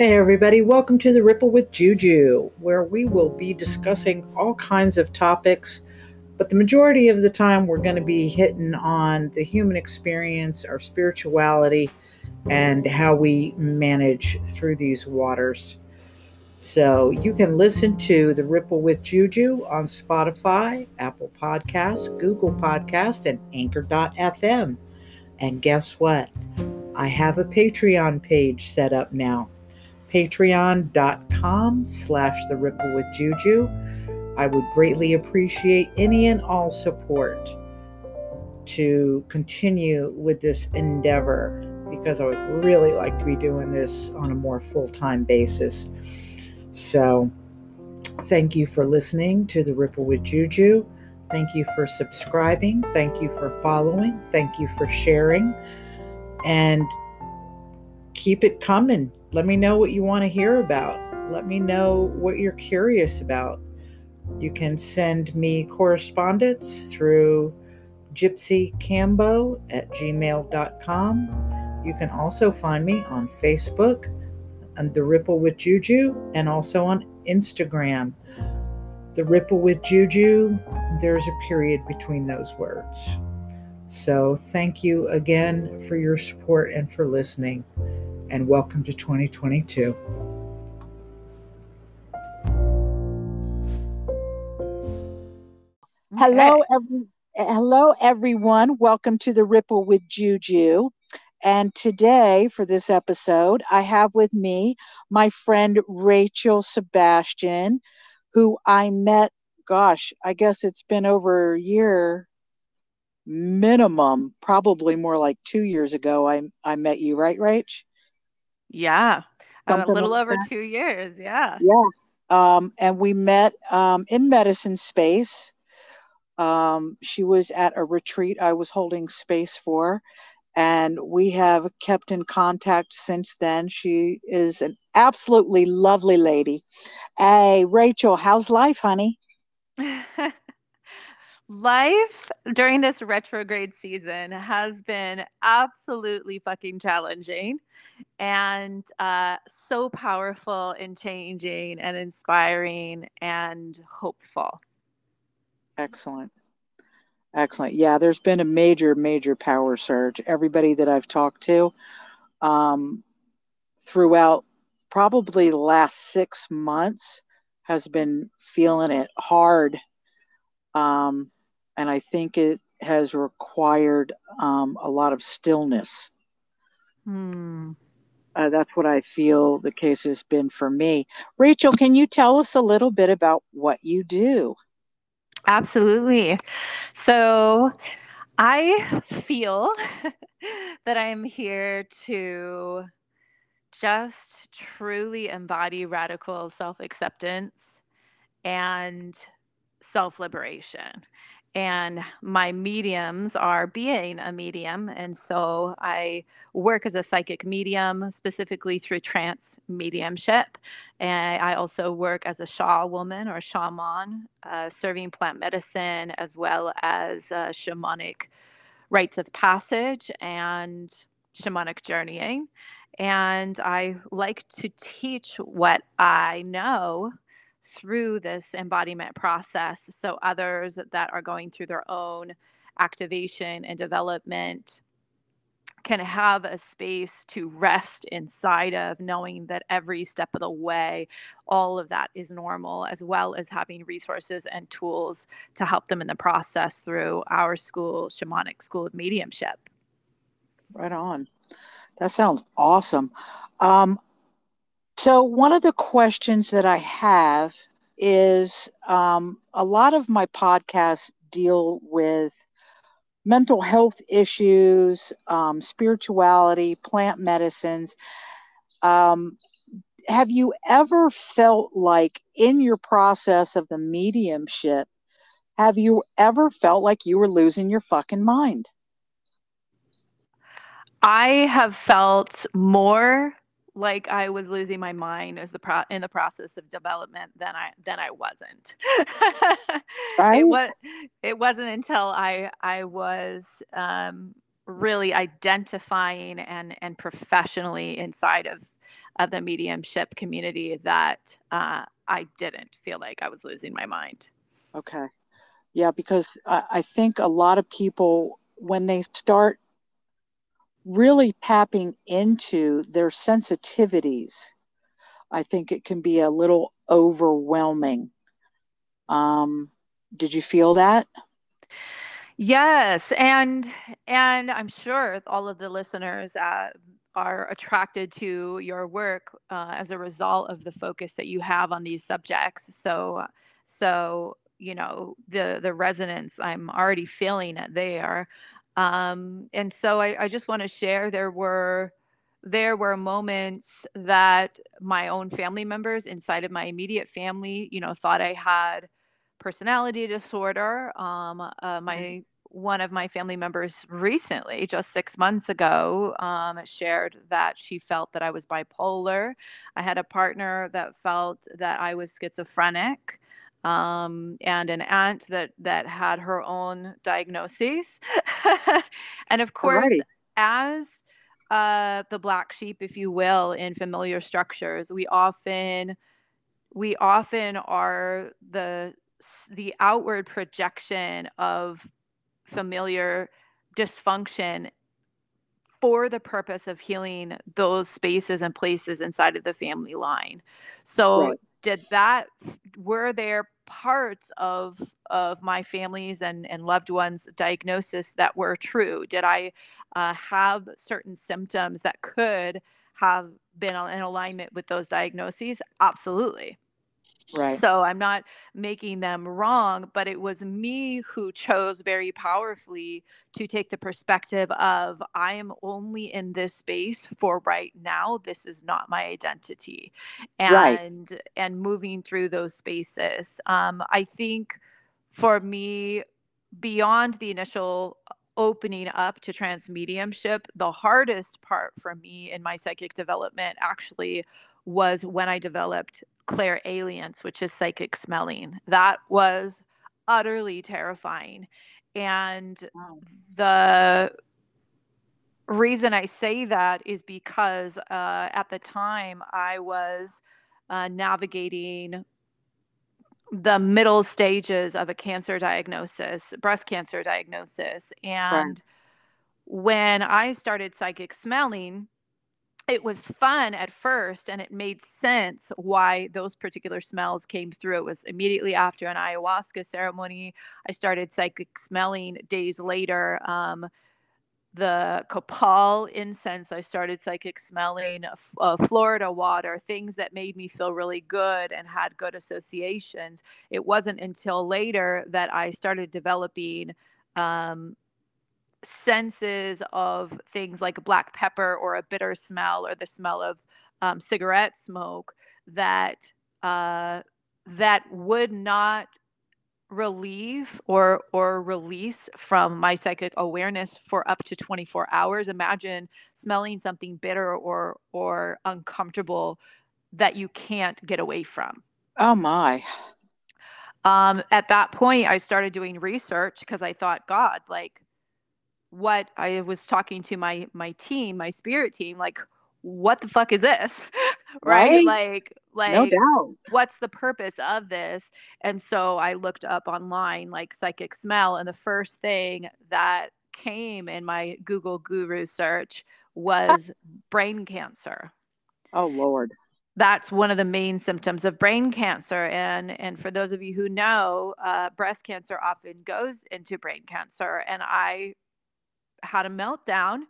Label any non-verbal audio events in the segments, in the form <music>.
Hey, everybody, welcome to the Ripple with Juju, where we will be discussing all kinds of topics, but the majority of the time we're going to be hitting on the human experience, our spirituality, and how we manage through these waters. So you can listen to the Ripple with Juju on Spotify, Apple Podcasts, Google Podcast, and Anchor.fm. And guess what? I have a Patreon page set up now patreon.com slash the ripple with juju. I would greatly appreciate any and all support to continue with this endeavor because i would really like to be doing this on a more full-time basis. So thank you for listening to the ripple with juju. Thank you for subscribing. Thank you for following. Thank you for sharing. And keep it coming. Let me know what you want to hear about. Let me know what you're curious about. You can send me correspondence through gypsycambo at gmail.com. You can also find me on Facebook and The Ripple with Juju and also on Instagram. The Ripple with Juju, there's a period between those words. So thank you again for your support and for listening and welcome to 2022. Hello, every, hello, everyone. Welcome to the Ripple with Juju. And today, for this episode, I have with me my friend Rachel Sebastian, who I met, gosh, I guess it's been over a year minimum, probably more like two years ago. I, I met you, right, Rach? Yeah. a little like over that. two years. Yeah. Yeah. Um, and we met um, in medicine space. Um, she was at a retreat I was holding space for, and we have kept in contact since then. She is an absolutely lovely lady. Hey, Rachel, how's life, honey? <laughs> life during this retrograde season has been absolutely fucking challenging and uh, so powerful and changing and inspiring and hopeful. Excellent. Excellent. Yeah, there's been a major, major power surge. Everybody that I've talked to um, throughout probably the last six months has been feeling it hard. Um, and I think it has required um, a lot of stillness. Hmm. Uh, that's what I feel the case has been for me. Rachel, can you tell us a little bit about what you do? Absolutely. So, I feel <laughs> that I'm here to just truly embody radical self acceptance and self liberation and my mediums are being a medium and so i work as a psychic medium specifically through trance mediumship and i also work as a sha woman or shaman uh, serving plant medicine as well as uh, shamanic rites of passage and shamanic journeying and i like to teach what i know through this embodiment process so others that are going through their own activation and development can have a space to rest inside of knowing that every step of the way all of that is normal as well as having resources and tools to help them in the process through our school shamanic school of mediumship. Right on. That sounds awesome. Um, so, one of the questions that I have is um, a lot of my podcasts deal with mental health issues, um, spirituality, plant medicines. Um, have you ever felt like in your process of the mediumship, have you ever felt like you were losing your fucking mind? I have felt more like I was losing my mind as the pro- in the process of development than I than I wasn't. <laughs> right? It was it wasn't until I I was um, really identifying and and professionally inside of of the mediumship community that uh, I didn't feel like I was losing my mind. Okay. Yeah, because I, I think a lot of people, when they start really tapping into their sensitivities, I think it can be a little overwhelming. Um, did you feel that? Yes, and and I'm sure all of the listeners uh, are attracted to your work uh, as a result of the focus that you have on these subjects. So, so you know the the resonance I'm already feeling it there, um, and so I, I just want to share there were there were moments that my own family members inside of my immediate family, you know, thought I had personality disorder. Um, uh, my one of my family members recently, just six months ago, um, shared that she felt that I was bipolar. I had a partner that felt that I was schizophrenic, um, and an aunt that that had her own diagnoses. <laughs> and of course, Alrighty. as uh, the black sheep, if you will, in familiar structures, we often we often are the the outward projection of familiar dysfunction for the purpose of healing those spaces and places inside of the family line. So right. Did that were there parts of of my family's and and loved ones diagnosis that were true? Did I uh, have certain symptoms that could have been in alignment with those diagnoses? Absolutely. Right. So I'm not making them wrong, but it was me who chose very powerfully to take the perspective of I am only in this space for right now. This is not my identity. And right. and moving through those spaces. Um, I think for me, beyond the initial opening up to trance mediumship, the hardest part for me in my psychic development actually was when I developed clairalience, which is psychic smelling. That was utterly terrifying. And wow. the reason I say that is because uh, at the time I was uh, navigating the middle stages of a cancer diagnosis, breast cancer diagnosis. And right. when I started psychic smelling, it was fun at first and it made sense why those particular smells came through. It was immediately after an ayahuasca ceremony. I started psychic smelling days later. Um, the copal incense, I started psychic smelling uh, Florida water, things that made me feel really good and had good associations. It wasn't until later that I started developing um, senses of things like black pepper or a bitter smell or the smell of um, cigarette smoke that uh, that would not relieve or or release from my psychic awareness for up to 24 hours. Imagine smelling something bitter or or uncomfortable that you can't get away from. Oh my. Um at that point i started doing research because i thought god like what I was talking to my my team, my spirit team, like what the fuck is this? <laughs> right? right? Like like no doubt. what's the purpose of this? And so I looked up online like psychic smell and the first thing that came in my Google guru search was brain cancer. Oh lord. That's one of the main symptoms of brain cancer, and and for those of you who know, uh, breast cancer often goes into brain cancer. And I had a meltdown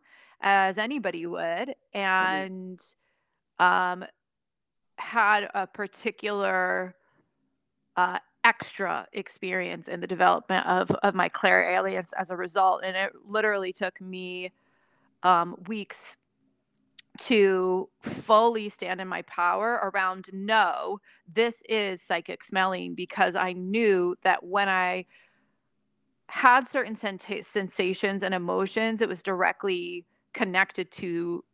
as anybody would and mm-hmm. um, had a particular uh, extra experience in the development of, of my clairalience as a result. And it literally took me um, weeks to fully stand in my power around no, this is psychic smelling because I knew that when I had certain sensations and emotions, it was directly connected to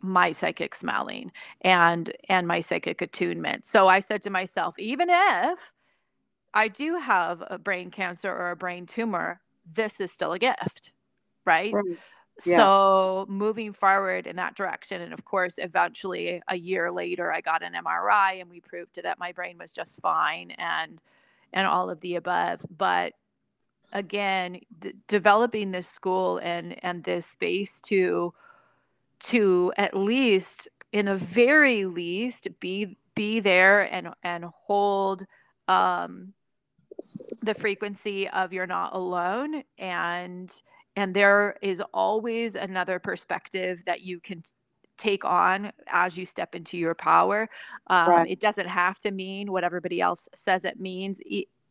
my psychic smelling and and my psychic attunement. So I said to myself, even if I do have a brain cancer or a brain tumor, this is still a gift, right? right. yeah. So moving forward in that direction, and of course, eventually a year later, I got an MRI and we proved that my brain was just fine and and all of the above. But again, th- developing this school and and this space to to at least, in the very least, be be there and and hold um, the frequency of you're not alone. And and there is always another perspective that you can take on as you step into your power. Um, right. it doesn't have to mean what everybody else says it means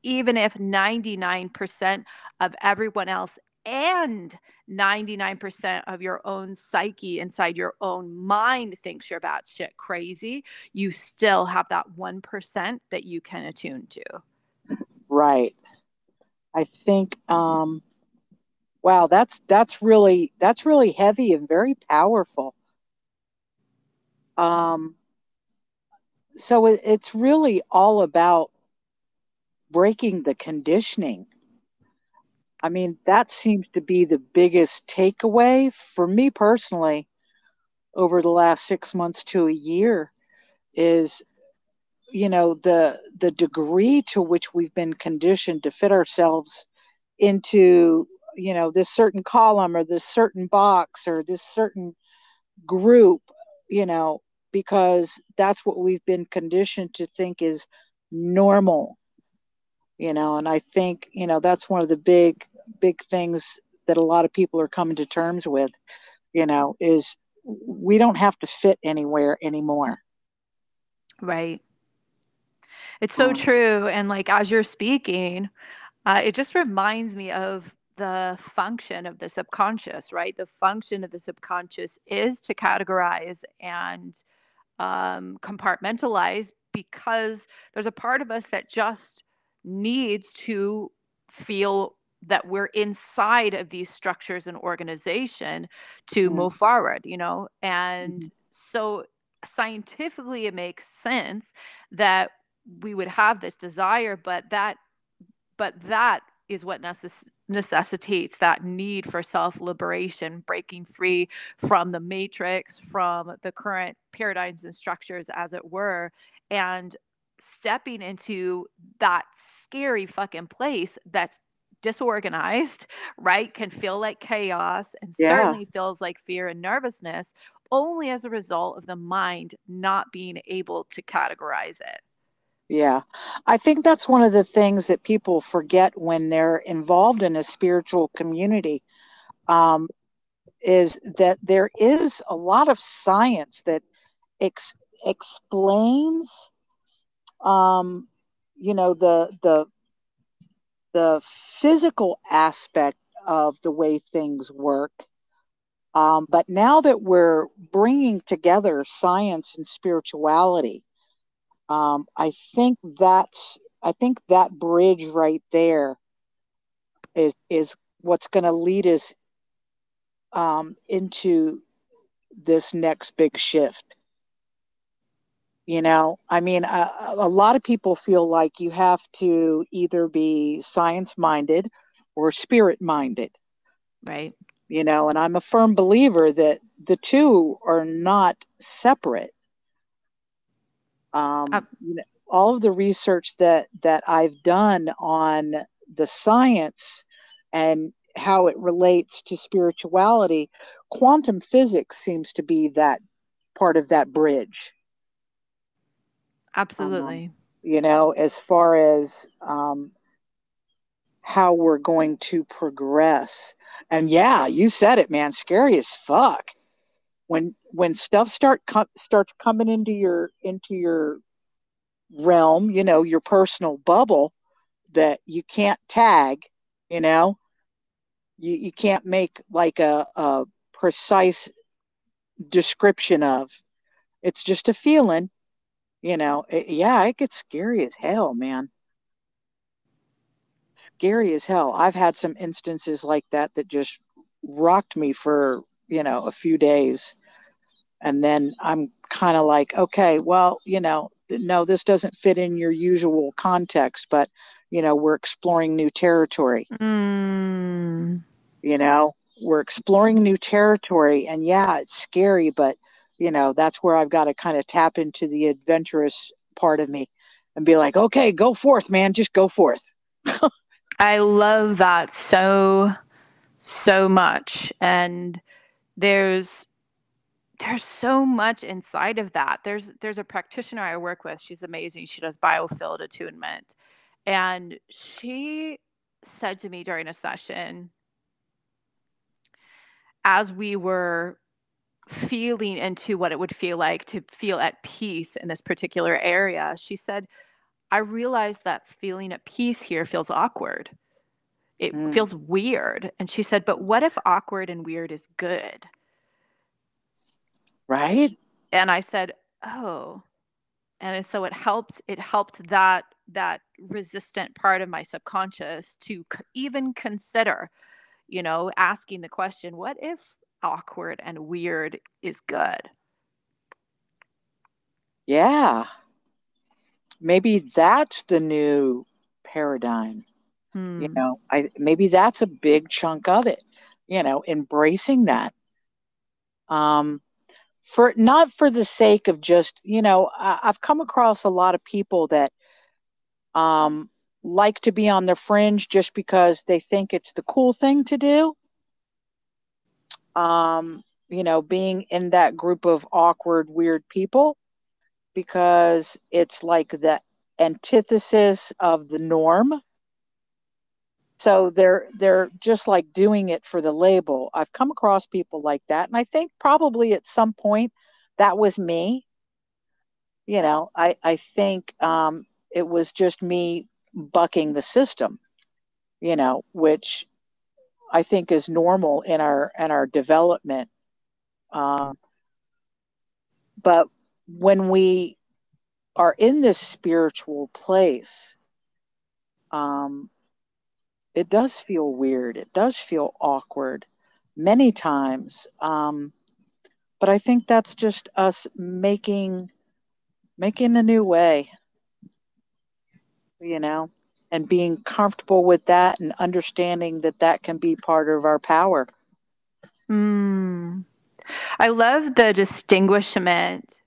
even if 99% of everyone else and 99% of your own psyche inside your own mind thinks you're batshit crazy, you still have that 1% that you can attune to. Right. I think um wow, that's that's really that's really heavy and very powerful. Um so it, it's really all about breaking the conditioning. I mean, that seems to be the biggest takeaway for me personally over the last six months to a year is you know the the degree to which we've been conditioned to fit ourselves into you know this certain column or this certain box or this certain group you know because that's what we've been conditioned to think is normal you know and i think you know that's one of the big big things that a lot of people are coming to terms with you know is we don't have to fit anywhere anymore. Right. It's so um, true and like as you're speaking uh, it just reminds me of the function of the subconscious right? The function of the subconscious is to categorize and um, compartmentalize because there's a part of us that just needs to feel that we're inside of these structures and organization to mm-hmm. move forward you know and mm-hmm. so scientifically it makes sense that we would have this desire but that but that is what necess- necessitates that need for self liberation, breaking free from the matrix, from the current paradigms and structures, as it were, and stepping into that scary fucking place that's disorganized, <laughs> right? Can feel like chaos and yeah. certainly feels like fear and nervousness only as a result of the mind not being able to categorize it. Yeah. I think that's one of the things that people forget when they're involved in a spiritual community um, is that there is a lot of science that ex- explains um, you know the the the physical aspect of the way things work um, but now that we're bringing together science and spirituality um, I think that's I think that bridge right there is is what's going to lead us um, into this next big shift. You know, I mean, a, a lot of people feel like you have to either be science minded or spirit minded. Right. You know, and I'm a firm believer that the two are not separate um, uh, you know, all of the research that that I've done on the science and how it relates to spirituality, quantum physics seems to be that part of that bridge. Absolutely. Um, you know, as far as um, how we're going to progress. And yeah, you said it, man. Scary as fuck when when stuff start com- starts coming into your into your realm you know your personal bubble that you can't tag you know you, you can't make like a, a precise description of it's just a feeling you know it, yeah it gets scary as hell man. Scary as hell. I've had some instances like that that just rocked me for you know a few days. And then i'm kind of like okay well you know no this doesn't fit in your usual context but you know we're exploring new territory. Mm. you know we're exploring new territory and yeah it's scary but you know that's where i've got to kind of tap into the adventurous part of me and be like okay go forth man just go forth. <laughs> I love that so so much. And there's there's so much inside of that. There's there's a practitioner i work with. She's amazing. She does biofield attunement. And she said to me during a session as we were feeling into what it would feel like to feel at peace in this particular area, she said, I realize that feeling at peace here feels awkward. It mm. feels weird. And she said, But what if awkward and weird is good? Right. And I said, Oh. And so it helped, it helped that that resistant part of my subconscious to c- even consider you know, asking the question, what if awkward and weird is good? Yeah. Maybe that's the new paradigm. Hmm. You know, I maybe that's a big chunk of it. You know, embracing that. Um for not for the sake of just, you know, I, I've come across a lot of people that um like to be on the fringe just because they think it's the cool thing to do. Um, you know, being in that group of awkward, weird people because it's like the antithesis of the norm. So they're they're just like doing it for the label. I've come across people like that, and I think probably at some point that was me. You know, I I think um, it was just me bucking the system, you know, which I think is normal in our in our development. Um, but when we are in this spiritual place, um, it does feel weird. It does feel awkward many times. Um, but I think that's just us making making a new way you know, and being comfortable with that and understanding that that can be part of our power. Mm. I love the distinguishment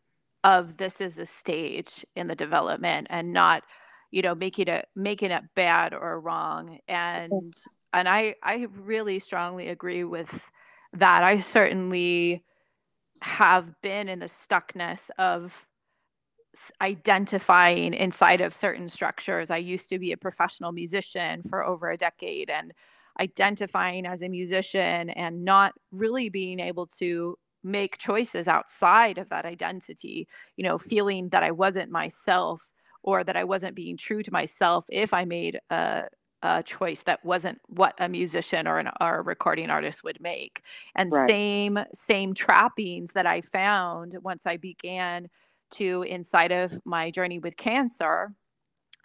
of this is a stage in the development and not, you know, making it making it bad or wrong. And and I I really strongly agree with that. I certainly have been in the stuckness of identifying inside of certain structures. I used to be a professional musician for over a decade and identifying as a musician and not really being able to make choices outside of that identity, you know, feeling that I wasn't myself or that I wasn't being true to myself if I made a, a choice that wasn't what a musician or, an, or a recording artist would make. And right. same same trappings that I found once I began to inside of my journey with cancer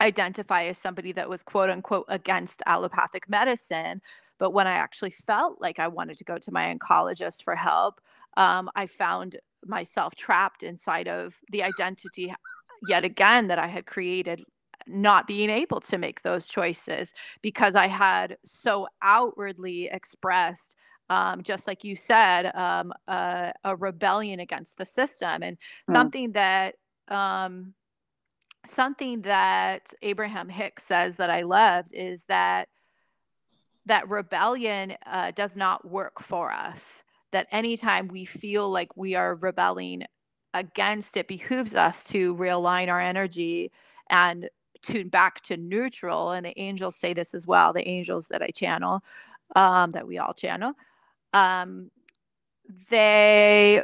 identify as somebody that was quote unquote against allopathic medicine. But when i actually felt like i wanted to go to my oncologist for help um, i found myself trapped inside of the identity yet again that i had created not being able to make those choices because i had so outwardly expressed um, just like you said, um, a, a, rebellion against the system, and mm. something that um, something that Abraham Hicks says that I loved is that that rebellion uh, does not work for us. That anytime we feel like we are rebelling against it, behooves us to realign our energy and tune back to neutral. And the angels say this as well. The angels that I channel, um, that we all channel um, they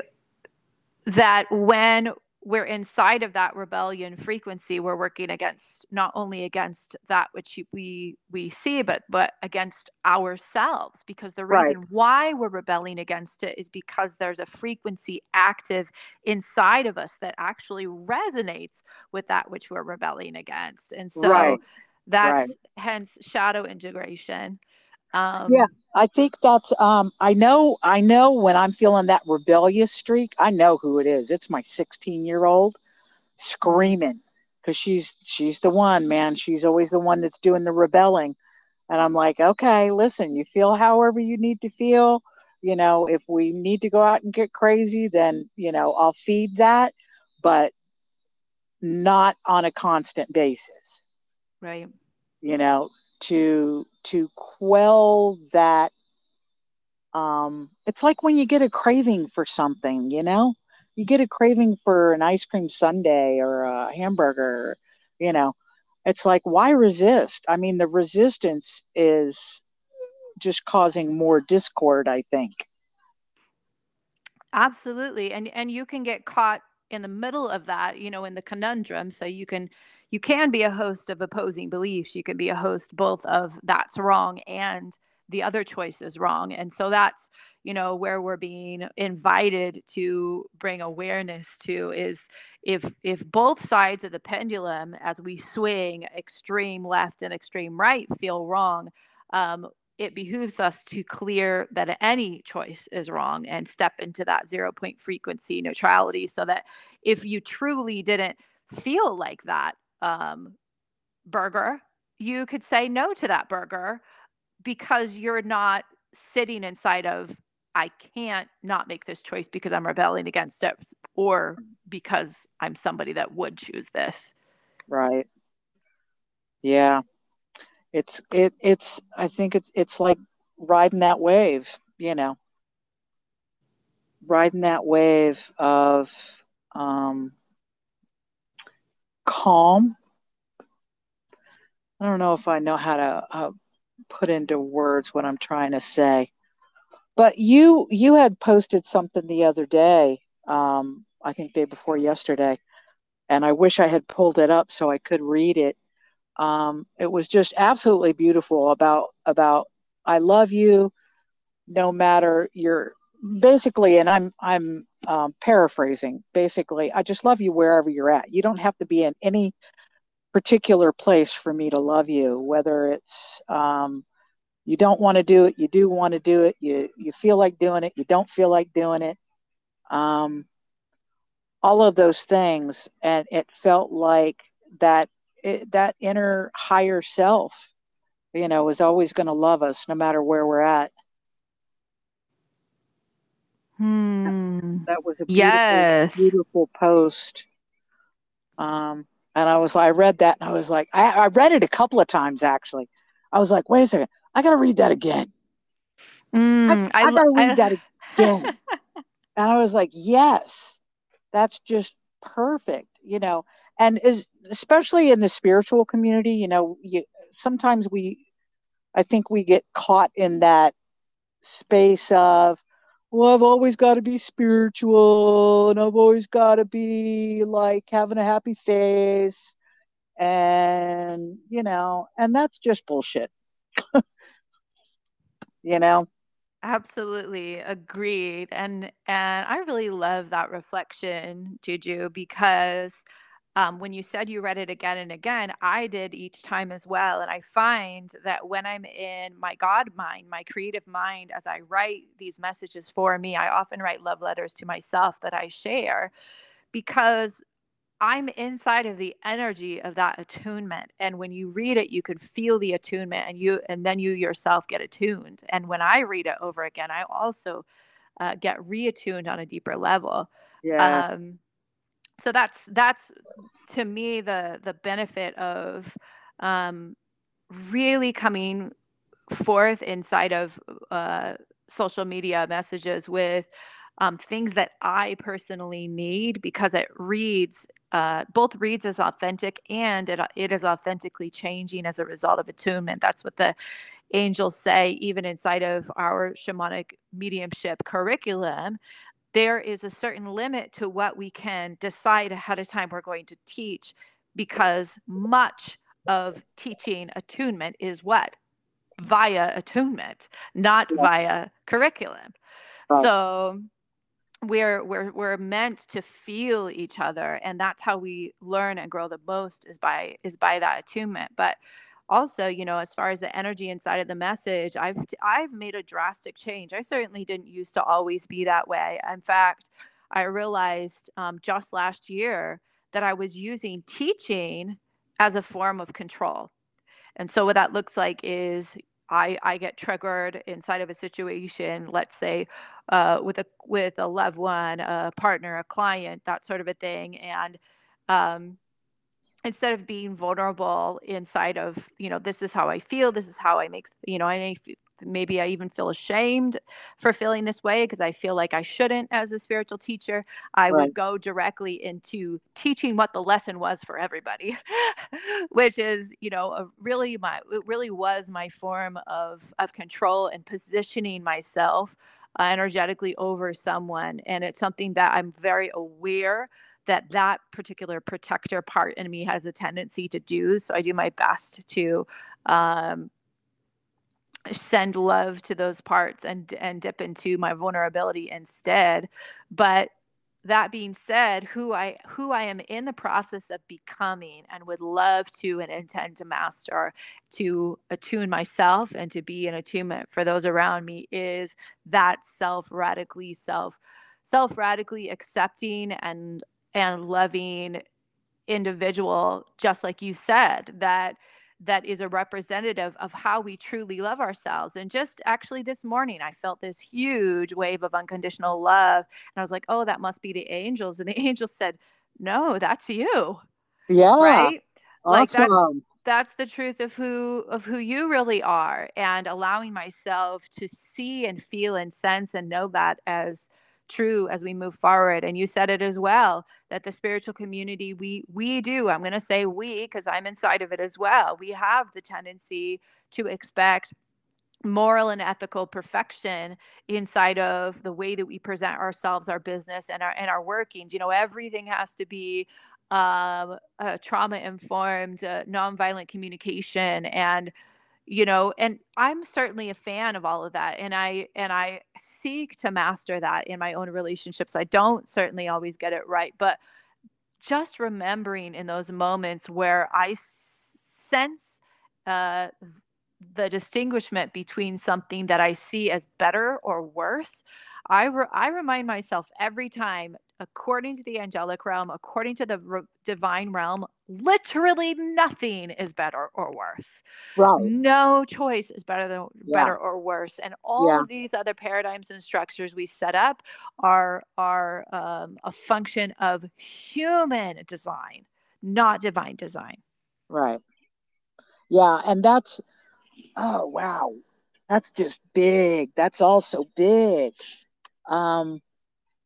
that when we're inside of that rebellion frequency we're working against not only against that which we we see but but against ourselves because the reason right. why we're rebelling against it is because there's a frequency active inside of us that actually resonates with that which we're rebelling against and so right. that's right. hence shadow integration um, yeah, I think that's. Um, I know. I know when I'm feeling that rebellious streak. I know who it is. It's my 16 year old screaming because she's she's the one man. She's always the one that's doing the rebelling, and I'm like, okay, listen. You feel however you need to feel. you know, if we need to go out and get crazy, then, you know, I'll feed that, but not on a constant basis. Right. You know, to to quell that um it's like when you get a craving for something, you know? You get a craving for an ice cream sundae or a hamburger, you know. It's like why resist? I mean, the resistance is just causing more discord, I think. Absolutely. And and you can get caught in the middle of that, you know, in the conundrum. So you can you can be a host of opposing beliefs. You can be a host both of that's wrong and the other choice is wrong. And so that's, you know, where we're being invited to bring awareness to is if if both sides of the pendulum as we swing extreme left and extreme right feel wrong, um, it behooves us to clear that any choice is wrong and step into that zero point frequency neutrality so that if you truly didn't feel like that um, burger, you could say no to that burger because you're not sitting inside of I can't not make this choice because I'm rebelling against it or because I'm somebody that would choose this. Right. Yeah it's it it's i think it's it's like riding that wave you know riding that wave of um calm. I don't know if i know how to uh, put into words what i'm trying to say but you you had posted something the other day um i think day before yesterday and i wish i had pulled it up so i could read it. Um, it was just absolutely beautiful about about I love you, no matter your basically, and I'm I'm um, paraphrasing. Basically, I just love you wherever you're at. You don't have to be in any particular place for me to love you. Whether it's um, you don't want to do it, you do want to do it. You you feel like doing it, you don't feel like doing it. Um, all of those things, and it felt like that it, that inner higher self, you know, is always going to love us no matter where we're at. Hmm. That was a beautiful, yes. beautiful post. Um, and I was, I read that and I was like, I, I read it a couple of times actually. I was like, wait a second, I got to read that again. Mm, I, I, I got to read that again. <laughs> and I was like, yes, that's just perfect, you know and is especially in the spiritual community you know you, sometimes we i think we get caught in that space of well i've always got to be spiritual and i've always got to be like having a happy face and you know and that's just bullshit. <laughs> You know? Absolutely. Agreed. And and i really love that reflection juju because um, when you said you read it again and again, I did each time as well. And I find that when I'm in my God mind, my creative mind, as I write these messages for me, I often write love letters to myself that I share because I'm inside of the energy of that attunement. And when you read it, you can feel the attunement and you, and then you yourself get attuned. And when I read it over again, I also uh, get reattuned on a deeper level. Yeah. Um, so that's that's to me the the benefit of um, really coming forth inside of uh, social media messages with um, things that I personally need because it reads uh, both reads as authentic and it, it is authentically changing as a result of attunement. That's what the angels say, even inside of our shamanic mediumship curriculum there is a certain limit to what we can decide ahead of time we're going to teach because much of teaching attunement is what via attunement not yeah. via curriculum right. so we're we're we're meant to feel each other and that's how we learn and grow the most is by is by that attunement but also you know as far as the energy inside of the message i've i've made a drastic change. I certainly didn't used to always be that way. In fact i realized um, just last year that i was using teaching as a form of control. And so what that looks like is I I get triggered inside of a situation, let's say, uh, with a with a loved one, a partner, a client, that sort of a thing, and um, instead of being vulnerable inside of you know this is how I feel, this is how I make you know I maybe I even feel ashamed for feeling this way because I feel like I shouldn't as a spiritual teacher. I right. would go directly into teaching what the lesson was for everybody, <laughs> which is, you know, a really my it really was my form of of control and positioning myself uh, energetically over someone and it's something that I'm very aware that that particular protector part in me has a tendency to do so i do my best to um, send love to those parts and and dip into my vulnerability instead. But that being said who i who i am in the process of becoming and would love to and intend to master to attune myself and to be in attunement for those around me is that self radically self self radically accepting and and loving individual just like you said that that is a representative of how we truly love ourselves. And just actually this morning, I felt this huge wave of unconditional love. And I was like, oh, that must be the angels. And the <laughs> angels said, no, that's you. Yeah. Right. Awesome. Like that's, that's the truth of who of who you really are and allowing myself to see and feel and sense and know that as true as we move forward and you said it as well that the spiritual community we we do i'm going to say we because i'm inside of it as well we have the tendency to expect moral and ethical perfection inside of the way that we present ourselves our business and our and our workings. You know everything has to be um, uh, trauma informed uh, nonviolent communication and you know and i'm certainly a fan of all of that and i and i seek to master that in my own relationships i don't certainly always get it right but just remembering in those moments where i sense uh, the distinguishment between something that i see as better or worse I, re- I remind myself every time according to the angelic realm, according to the re- divine realm, literally nothing is better or worse. Right. No choice is better than yeah. better or worse. And all yeah. of these other paradigms and structures we set up are are um, a function of human design, not divine design. Right. Yeah, and that's oh wow, that's just big. That's also big. Um,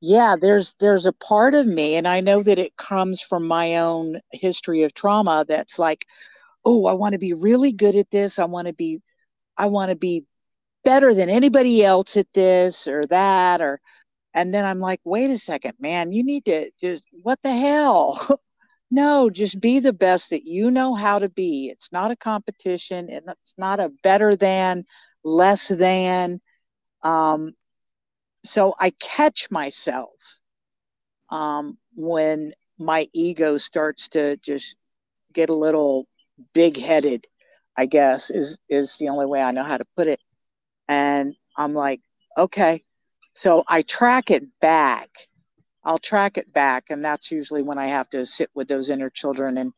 yeah there's there's a part of me and i know that it comes from my own history of trauma that's like oh i want to be really good at this. I want to be i want to be better than anybody else at this or that or and then i'm like wait a second man you need to just what the hell? <laughs> No just be the best that you know how to be. It's not a competition and it's not a better than less than um so I catch myself um, when my ego starts to just get a little big headed, I guess is is the only way I know how to put it. And I'm like, okay. So I track it back. I'll track it back. And that's usually when I have to sit with those inner children and,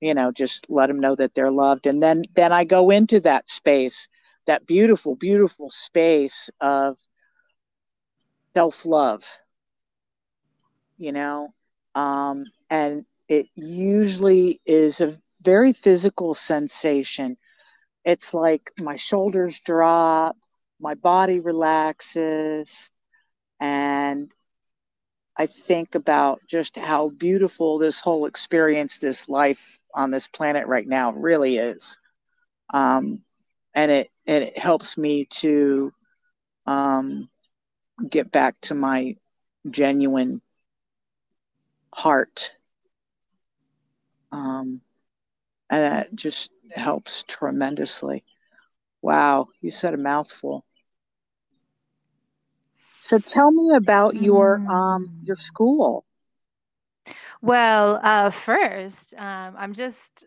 you know, just let them know that they're loved. And then then I go into that space, that beautiful, beautiful space of self love, you know, um, and it usually is a very physical sensation. It's like my shoulders drop, my body relaxes, and I think about just how beautiful this whole experience, this life on this planet right now really is. Um, and it, and it helps me to um, get back to my genuine heart. Um, and that just helps tremendously. Wow, you said a mouthful. So tell me about your um, your school. Well, uh, first, um, I'm just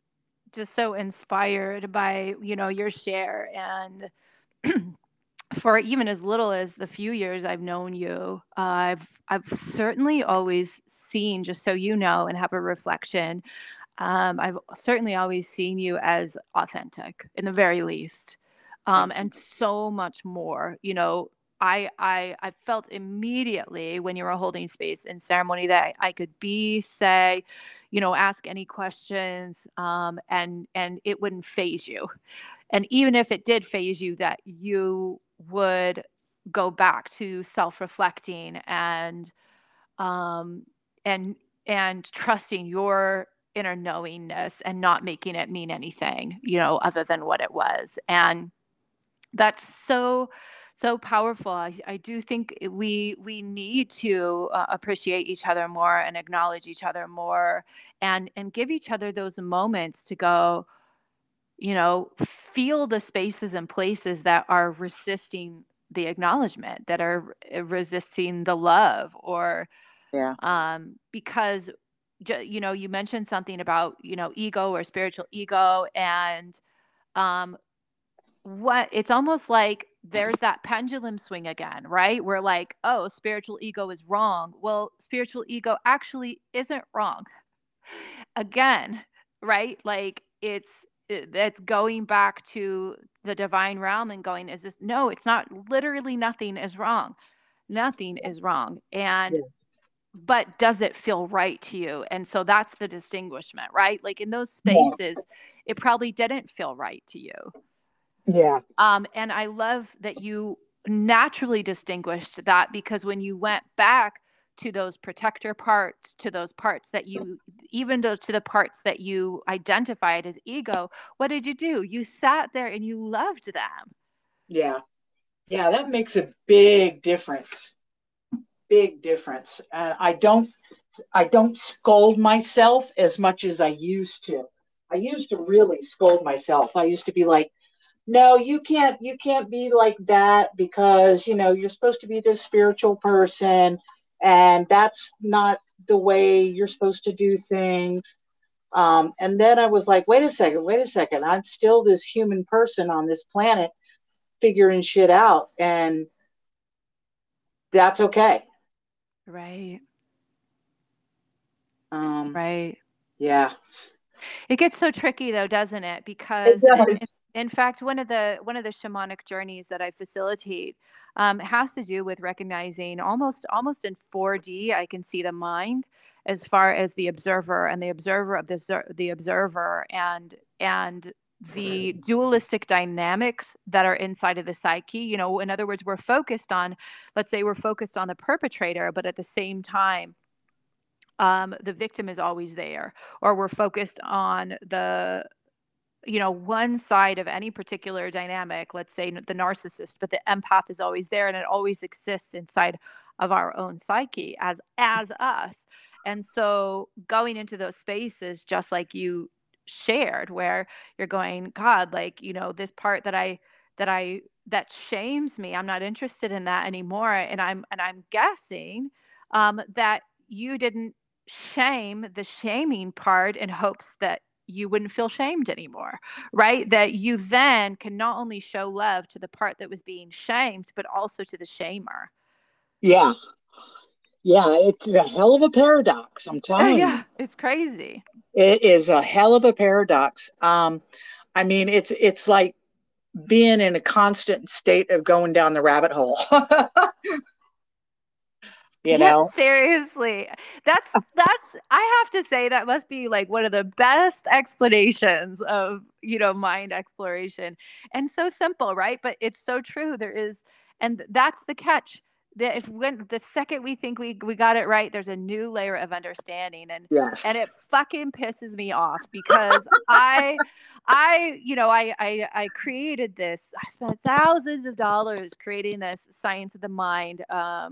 just so inspired by you know your share and <clears throat> for even as little as the few years I've known you, uh, I've I've certainly always seen, just so you know, and have a reflection. Um, I've certainly always seen you as authentic, in the very least. um, and so much more. You know, I I I felt immediately when you were holding space in ceremony that I, I could be, say, you know, ask any questions, um, and and it wouldn't phase you, and even if it did phase you, that you would go back to self-reflecting and um and and trusting your inner knowingness and not making it mean anything you know other than what it was. And that's so so powerful. I, I do think we we need to uh, appreciate each other more and acknowledge each other more and and give each other those moments to go you know feel the spaces and places that are resisting the acknowledgement that are resisting the love or yeah. um because you know you mentioned something about you know ego or spiritual ego and um what it's almost like there's that pendulum swing again right? We're like oh spiritual ego is wrong. Well spiritual ego actually isn't wrong. Again right? Like it's it's going back to the divine realm and going is this no it's not literally nothing is wrong nothing is wrong and yeah but does it feel right to you? And so that's the distinguishment, right? Like in those spaces, yeah. it probably didn't feel right to you. Yeah. Um, and I love that you naturally distinguished that because when you went back to those protector parts, to those parts that you, even though to the parts that you identified as ego, what did you do? You sat there and you loved them. Yeah. Yeah, that makes a big difference big difference. And I don't I don't scold myself as much as I used to. I used to really scold myself. I used to be like, no, you can't you can't be like that because, you know, you're supposed to be this spiritual person and that's not the way you're supposed to do things. Um, and then I was like, wait a second, wait a second. I'm still this human person on this planet figuring shit out. And that's okay. Right. Um, right. Yeah. It gets so tricky though, doesn't it? Because in, in, fact, one of the one of the shamanic journeys that I facilitate um, has to do with recognizing almost almost in 4D. I can see the mind as far as the observer and the observer of the the observer and and the dualistic dynamics that are inside of the psyche. You know, in other words, we're focused on, let's say we're focused on the perpetrator, but at the same time, um, the victim is always there, or we're focused on the you know one side of any particular dynamic let's say the narcissist but the empath is always there and it always exists inside of our own psyche as as us. And so going into those spaces just like you shared where you're going god like you know this part that i that i that shames me i'm not interested in that anymore and i'm and i'm guessing um, that you didn't shame the shaming part in hopes that you wouldn't feel shamed anymore right? That you then can not only show love to the part that was being shamed but also to the shamer. Yeah. Yeah it's a hell of a paradox i'm <laughs> telling yeah, you. it's crazy. It is a hell of a paradox. Um, I mean, it's it's like being in a constant state of going down the rabbit hole. <laughs> <laughs> you yeah, know, seriously, that's <laughs> that's. I have to say that must be like one of the best explanations of you know mind exploration, and so simple, right? But it's so true. There is, and that's the catch that if when the second we think we we got it right, there's a new layer of understanding, and yes. and it fucking pisses me off because I I you know I, I I created this. I spent thousands of dollars creating this science of the mind. Um,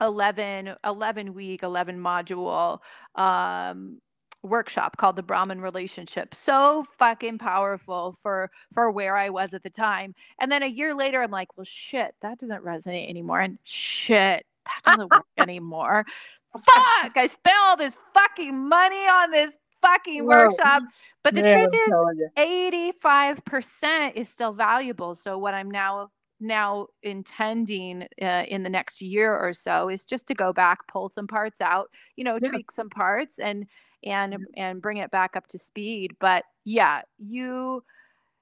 11 11 week 11 module um workshop called the Brahman relationship. So fucking powerful for for where I was at the time. And then a year later I'm like, well shit, that doesn't resonate anymore. And shit, that doesn't work <laughs> anymore. Fuck, I spent all this fucking money on this fucking Whoa. workshop. But the truth is 85% is still valuable. So what I'm now now intending uh, in the next year or so is just to go back pull some parts out you know yeah. tweak some parts and and and bring it back up to speed but yeah you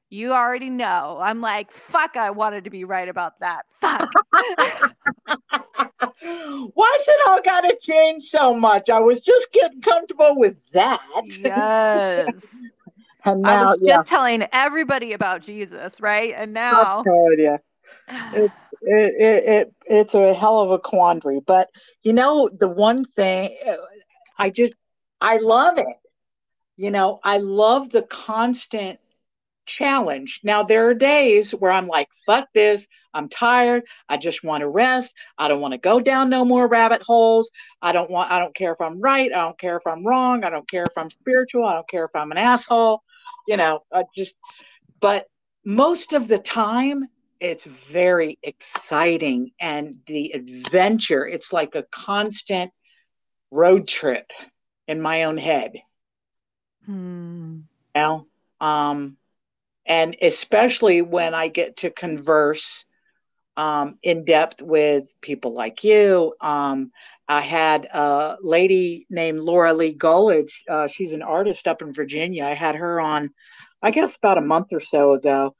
You already know. I'm like, fuck, I wanted to be right about that. Fuck. <laughs> Why's it all got to change so much? I was just getting comfortable with that. Yes. <laughs> and I now, was yeah, just telling everybody about Jesus, right? And now tell you. It, it, it, it, it's a hell of a quandary. But, you know, the one thing uh, I just, I love it. You know, I love the constant challenge. Now, there are days where I'm like, fuck this. I'm tired. I just want to rest. I don't want to go down no more rabbit holes. I don't want, I don't care if I'm right. I don't care if I'm wrong. I don't care if I'm spiritual. I don't care if I'm an asshole. You know, I just, but most of the time, it's very exciting and the adventure, it's like a constant road trip in my own head. You know? Um, and especially when I get to converse um, in depth with people like you. Um, I had a lady named Laura Lee Gullidge. Uh, she's an artist up in Virginia. I had her on, I guess, about a month or so ago.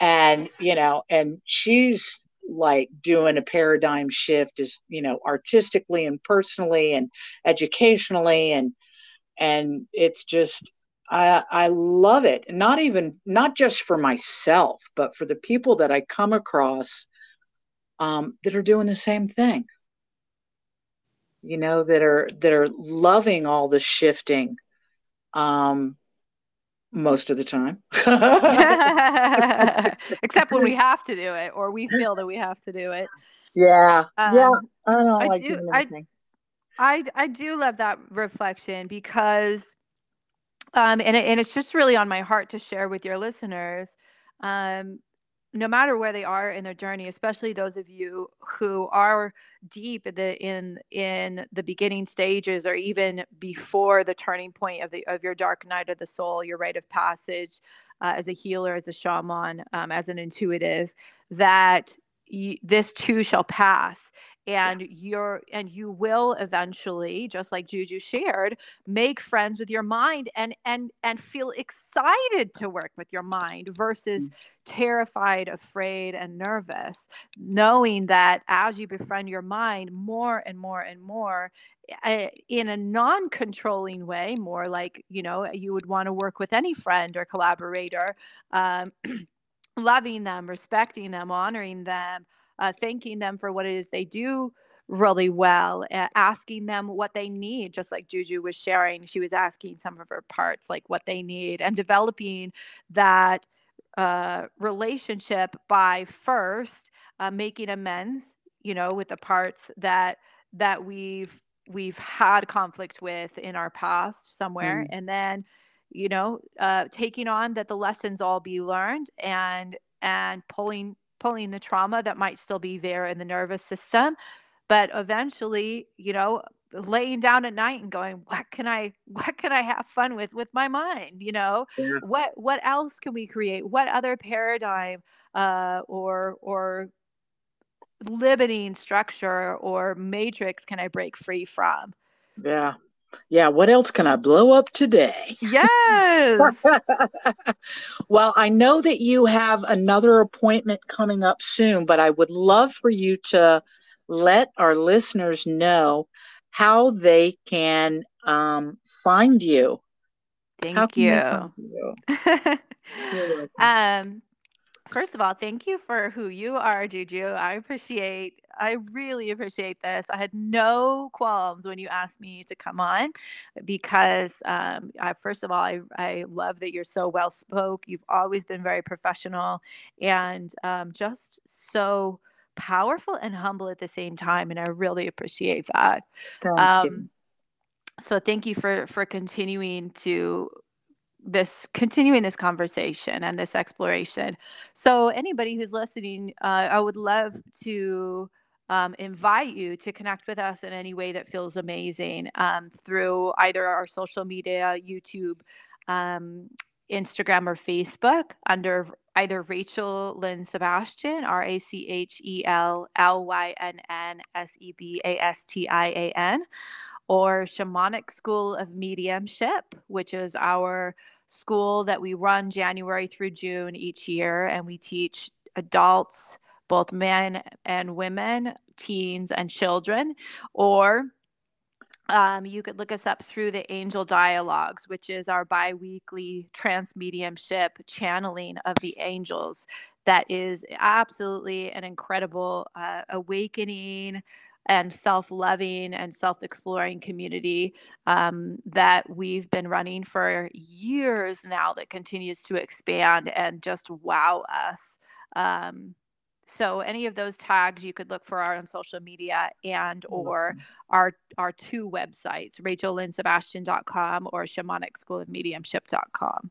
And, you know, and she's like doing a paradigm shift is you know artistically and personally and educationally and and it's just I, I love it. Not even not just for myself, but for the people that I come across um, that are doing the same thing. You know, that are that are loving all the shifting um, most of the time. <laughs> <laughs> Except when we have to do it, or we feel that we have to do it. yeah, yeah. Um, I don't I like do- doing I- I I do love that reflection because um and it, and it's just really on my heart to share with your listeners um no matter where they are in their journey especially those of you who are deep in the in in the beginning stages or even before the turning point of the of your dark night of the soul your rite of passage uh, as a healer as a shaman um, as an intuitive that this too shall pass and you're and you will eventually just like juju shared make friends with your mind and and and feel excited to work with your mind versus terrified afraid and nervous knowing that as you befriend your mind more and more and more uh, in a non-controlling way more like you know you would want to work with any friend or collaborator um, <clears throat> loving them respecting them honoring them uh, thanking them for what it is they do really well, uh, asking them what they need, just like Juju was sharing. She was asking some of her parts, like what they need, and developing that uh, relationship by first uh, making amends, you know, with the parts that that we've we've had conflict with in our past somewhere, Mm. and then you know uh, taking on that the lessons all be learned and and pulling pulling the trauma that might still be there in the nervous system but eventually you know laying down at night and going <laughs> what can i what can i have fun with with my mind you know Yeah. what what else can we create what other paradigm uh or or limiting structure or matrix can i break free from Yeah. Yeah. What else can I blow up today? yes <laughs> well, I know that you have another appointment coming up soon, but I would love for you to let our listeners know how they can um, find you. thank you you? <laughs> Um first of all thank you for who you are juju. I appreciate i really appreciate this. I had no qualms when you asked me to come on because um I, first of all I, I love that you're so well spoke. You've always been very professional and um, just so powerful and humble at the same time and i really appreciate that. Thank you. um, so thank you for for continuing to this continuing this conversation and this exploration. So anybody who's listening uh, i would love to um, invite you to connect with us in any way that feels amazing um, through either our social media youtube um, instagram or facebook under either rachel lynn sebastian r-a-c-h-e-l-l-y-n-n-s-e-b-a-s-t-i-a-n or Shamanic School of Mediumship, which is our school that we run January through June each year, and we teach adults, both men and women, teens and children, or um, you could look us up through the Angel Dialogues, which is our bi weekly trance mediumship channeling of the angels. That is absolutely an incredible uh, awakening and self loving and self exploring community um, that we've been running for years now that continues to expand and just wow us. Um, so any of those tags you could look for our on social media and or our our two websites, rachellynnsebastian.com or shamanicSchoolofMediumship.com.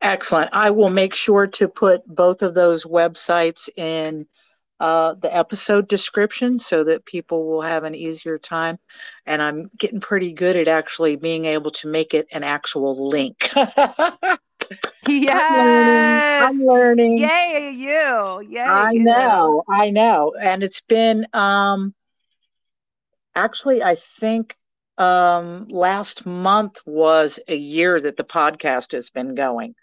Excellent. I will make sure to put both of those websites in uh, the episode description so that people will have an easier time. And I'm getting pretty good at actually being able to make it an actual link. Yes. <laughs> I'm learning. I'm learning. Yay, you. Yay. I you. know. I know. And it's been um actually I think um last month was a year that the podcast has been going.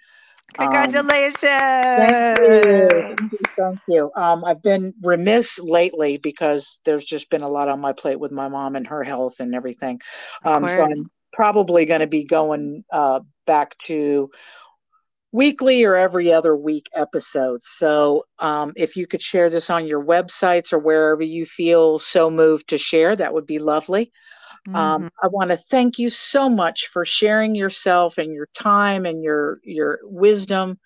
Congratulations. Um, thank, you. thank you. Thank you. Um, I've been remiss lately because there's just been a lot on my plate with my mom and her health and everything. Um, so I'm probably going to be going uh, back to weekly or every other week episodes. So um, if you could share this on your websites or wherever you feel so moved to share, that would be lovely. Um, mm-hmm. Um, I want to thank you so much for sharing yourself and your time and your your wisdom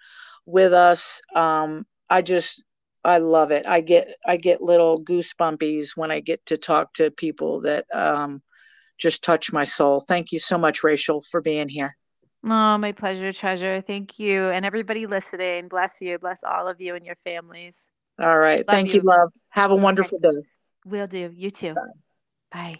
with us. Um, I just I love it. I get I get little goosebumpies when I get to talk to people that um, just touch my soul. Thank you so much, Rachel, for being here. Oh, my pleasure, treasure. Thank you. And everybody listening, bless you. Bless all of you and your families. All right. Love Thank you. you, love. Have a wonderful okay. day. Will do. You too. Bye. Bye.